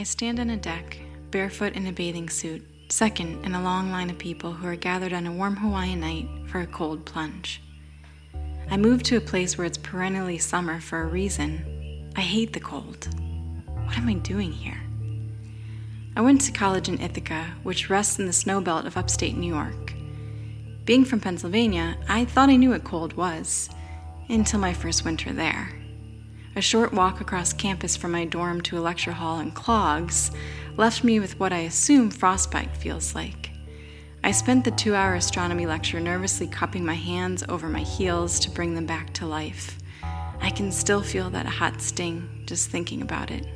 I stand on a deck, barefoot in a bathing suit, second in a long line of people who are gathered on a warm Hawaiian night for a cold plunge. I moved to a place where it's perennially summer for a reason. I hate the cold. What am I doing here? I went to college in Ithaca, which rests in the snow belt of upstate New York. Being from Pennsylvania, I thought I knew what cold was, until my first winter there. A short walk across campus from my dorm to a lecture hall in clogs left me with what I assume frostbite feels like. I spent the two hour astronomy lecture nervously cupping my hands over my heels to bring them back to life. I can still feel that hot sting just thinking about it.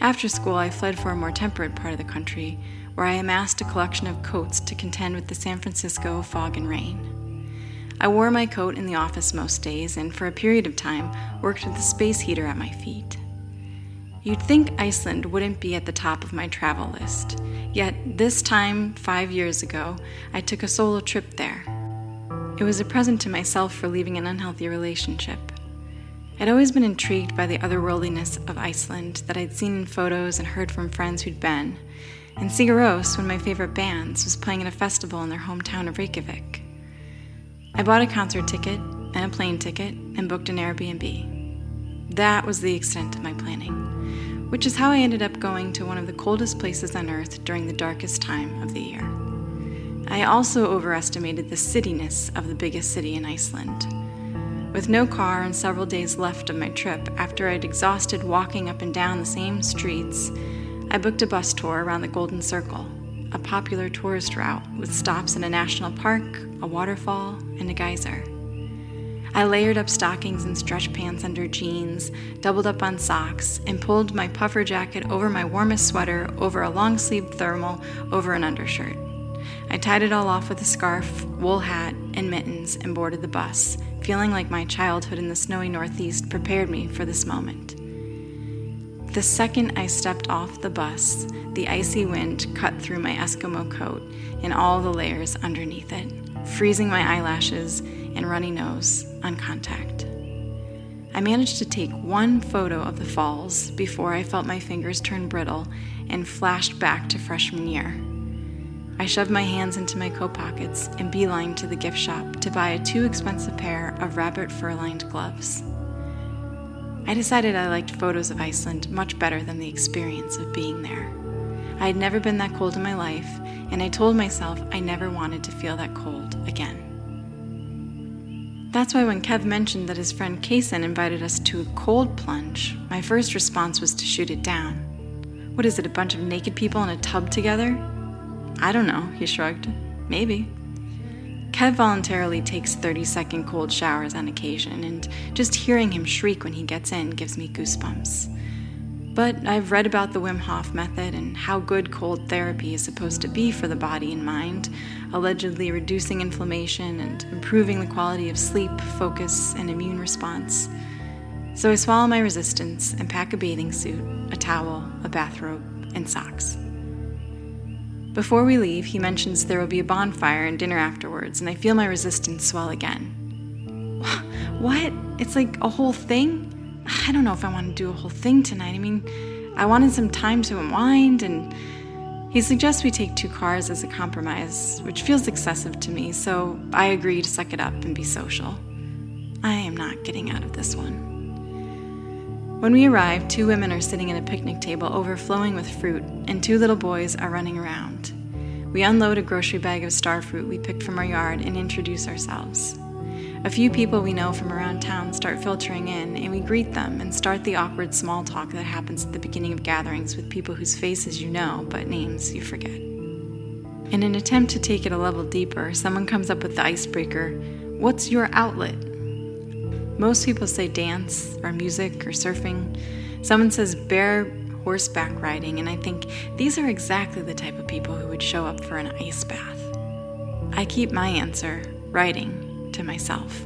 After school, I fled for a more temperate part of the country, where I amassed a collection of coats to contend with the San Francisco fog and rain. I wore my coat in the office most days and for a period of time worked with a space heater at my feet. You'd think Iceland wouldn't be at the top of my travel list, yet this time, five years ago, I took a solo trip there. It was a present to myself for leaving an unhealthy relationship. I'd always been intrigued by the otherworldliness of Iceland that I'd seen in photos and heard from friends who'd been, and Sigur Rós, one of my favorite bands, was playing at a festival in their hometown of Reykjavik. I bought a concert ticket and a plane ticket and booked an Airbnb. That was the extent of my planning, which is how I ended up going to one of the coldest places on earth during the darkest time of the year. I also overestimated the cityness of the biggest city in Iceland. With no car and several days left of my trip, after I'd exhausted walking up and down the same streets, I booked a bus tour around the Golden Circle, a popular tourist route with stops in a national park, a waterfall, and a geyser. I layered up stockings and stretch pants under jeans, doubled up on socks, and pulled my puffer jacket over my warmest sweater, over a long sleeved thermal, over an undershirt. I tied it all off with a scarf, wool hat, and mittens and boarded the bus, feeling like my childhood in the snowy Northeast prepared me for this moment. The second I stepped off the bus, the icy wind cut through my Eskimo coat and all the layers underneath it, freezing my eyelashes and runny nose on contact. I managed to take one photo of the falls before I felt my fingers turn brittle and flashed back to freshman year. I shoved my hands into my coat pockets and beelined to the gift shop to buy a too expensive pair of rabbit fur lined gloves. I decided I liked photos of Iceland much better than the experience of being there. I had never been that cold in my life, and I told myself I never wanted to feel that cold again. That's why when Kev mentioned that his friend Kaysen invited us to a cold plunge, my first response was to shoot it down. What is it, a bunch of naked people in a tub together? I don't know, he shrugged. Maybe. Kev voluntarily takes 30 second cold showers on occasion, and just hearing him shriek when he gets in gives me goosebumps. But I've read about the Wim Hof method and how good cold therapy is supposed to be for the body and mind, allegedly reducing inflammation and improving the quality of sleep, focus, and immune response. So I swallow my resistance and pack a bathing suit, a towel, a bathrobe, and socks. Before we leave, he mentions there will be a bonfire and dinner afterwards, and I feel my resistance swell again. What? It's like a whole thing? I don't know if I want to do a whole thing tonight. I mean, I wanted some time to unwind, and he suggests we take two cars as a compromise, which feels excessive to me, so I agree to suck it up and be social. I am not getting out of this one. When we arrive, two women are sitting at a picnic table overflowing with fruit, and two little boys are running around. We unload a grocery bag of star fruit we picked from our yard and introduce ourselves. A few people we know from around town start filtering in, and we greet them and start the awkward small talk that happens at the beginning of gatherings with people whose faces you know, but names you forget. In an attempt to take it a level deeper, someone comes up with the icebreaker What's your outlet? Most people say dance, or music, or surfing. Someone says bear horseback riding, and I think these are exactly the type of people who would show up for an ice bath. I keep my answer, writing, to myself.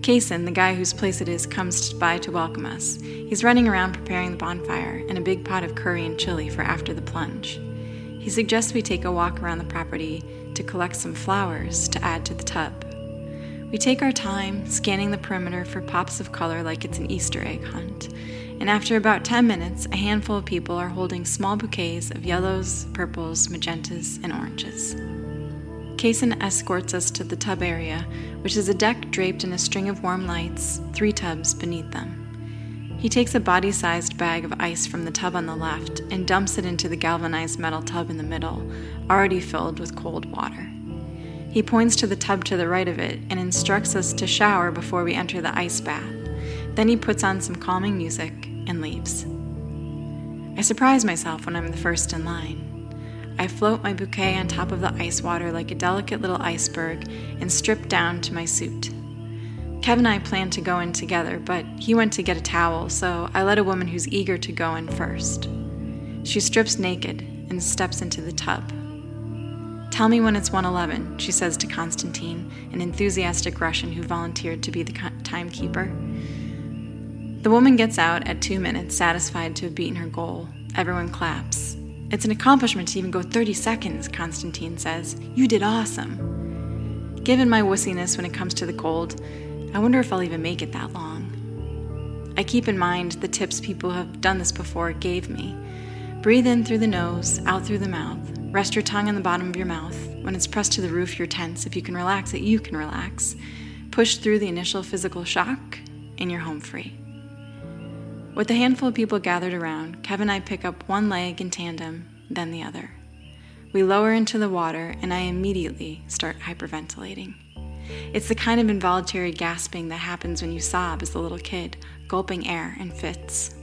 Kaysen, the guy whose place it is, comes by to welcome us. He's running around preparing the bonfire and a big pot of curry and chili for after the plunge. He suggests we take a walk around the property to collect some flowers to add to the tub. We take our time, scanning the perimeter for pops of color like it's an Easter egg hunt, and after about 10 minutes, a handful of people are holding small bouquets of yellows, purples, magentas, and oranges. Kaysen escorts us to the tub area, which is a deck draped in a string of warm lights, three tubs beneath them. He takes a body sized bag of ice from the tub on the left and dumps it into the galvanized metal tub in the middle, already filled with cold water. He points to the tub to the right of it and instructs us to shower before we enter the ice bath. Then he puts on some calming music and leaves. I surprise myself when I'm the first in line. I float my bouquet on top of the ice water like a delicate little iceberg and strip down to my suit. Kev and I planned to go in together, but he went to get a towel, so I let a woman who's eager to go in first. She strips naked and steps into the tub. Tell me when it's 111, she says to Konstantin, an enthusiastic Russian who volunteered to be the timekeeper. The woman gets out at two minutes, satisfied to have beaten her goal. Everyone claps. It's an accomplishment to even go 30 seconds, Konstantin says. You did awesome. Given my wussiness when it comes to the cold, I wonder if I'll even make it that long. I keep in mind the tips people who have done this before gave me. Breathe in through the nose, out through the mouth. Rest your tongue on the bottom of your mouth. When it's pressed to the roof, you're tense. If you can relax it, you can relax. Push through the initial physical shock, and you're home free. With a handful of people gathered around, Kevin and I pick up one leg in tandem, then the other. We lower into the water, and I immediately start hyperventilating. It's the kind of involuntary gasping that happens when you sob as a little kid, gulping air in fits.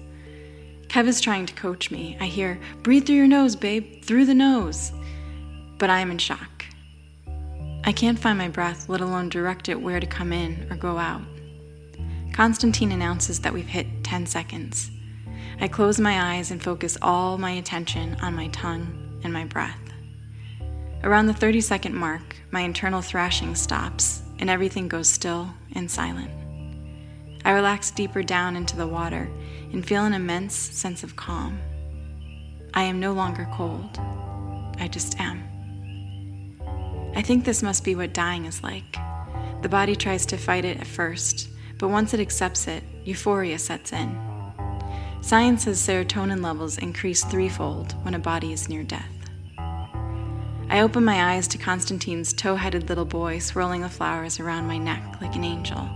Kev is trying to coach me. I hear, breathe through your nose, babe, through the nose. But I am in shock. I can't find my breath, let alone direct it where to come in or go out. Konstantin announces that we've hit 10 seconds. I close my eyes and focus all my attention on my tongue and my breath. Around the 30 second mark, my internal thrashing stops and everything goes still and silent. I relax deeper down into the water and feel an immense sense of calm. I am no longer cold, I just am. I think this must be what dying is like. The body tries to fight it at first, but once it accepts it, euphoria sets in. Science says serotonin levels increase threefold when a body is near death. I open my eyes to Konstantin's tow headed little boy swirling the flowers around my neck like an angel.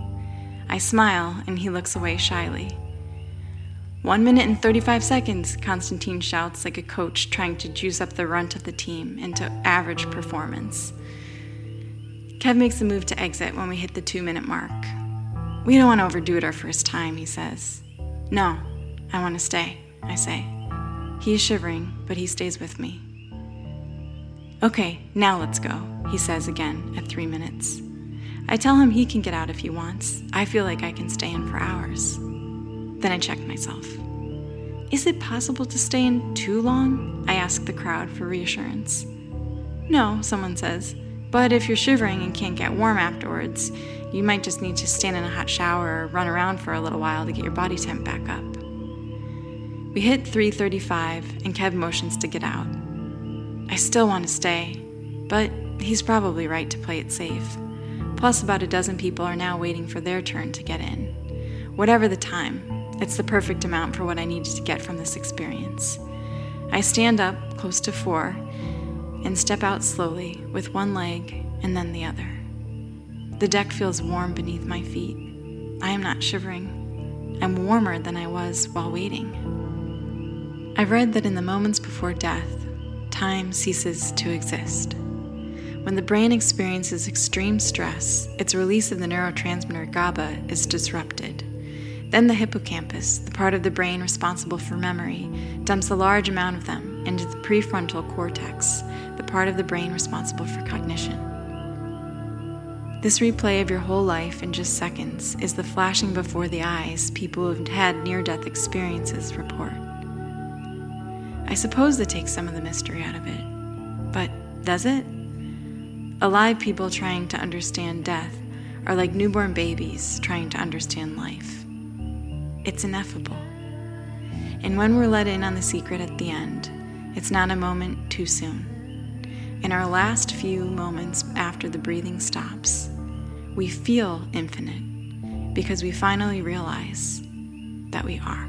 I smile, and he looks away shyly. One minute and 35 seconds, Konstantin shouts like a coach trying to juice up the runt of the team into average performance. Kev makes a move to exit when we hit the two minute mark. We don't want to overdo it our first time, he says. No, I want to stay, I say. He is shivering, but he stays with me. Okay, now let's go, he says again at three minutes. I tell him he can get out if he wants. I feel like I can stay in for hours. Then I check myself. Is it possible to stay in too long? I ask the crowd for reassurance. No, someone says, but if you're shivering and can't get warm afterwards, you might just need to stand in a hot shower or run around for a little while to get your body temp back up. We hit 3:35 and Kev motions to get out. I still want to stay, but he's probably right to play it safe. Plus, about a dozen people are now waiting for their turn to get in. Whatever the time, it's the perfect amount for what I needed to get from this experience. I stand up, close to four, and step out slowly with one leg and then the other. The deck feels warm beneath my feet. I am not shivering. I'm warmer than I was while waiting. I've read that in the moments before death, time ceases to exist. When the brain experiences extreme stress, its release of the neurotransmitter GABA is disrupted. Then the hippocampus, the part of the brain responsible for memory, dumps a large amount of them into the prefrontal cortex, the part of the brain responsible for cognition. This replay of your whole life in just seconds is the flashing before the eyes people who've had near death experiences report. I suppose that takes some of the mystery out of it. But does it? Alive people trying to understand death are like newborn babies trying to understand life. It's ineffable. And when we're let in on the secret at the end, it's not a moment too soon. In our last few moments after the breathing stops, we feel infinite because we finally realize that we are.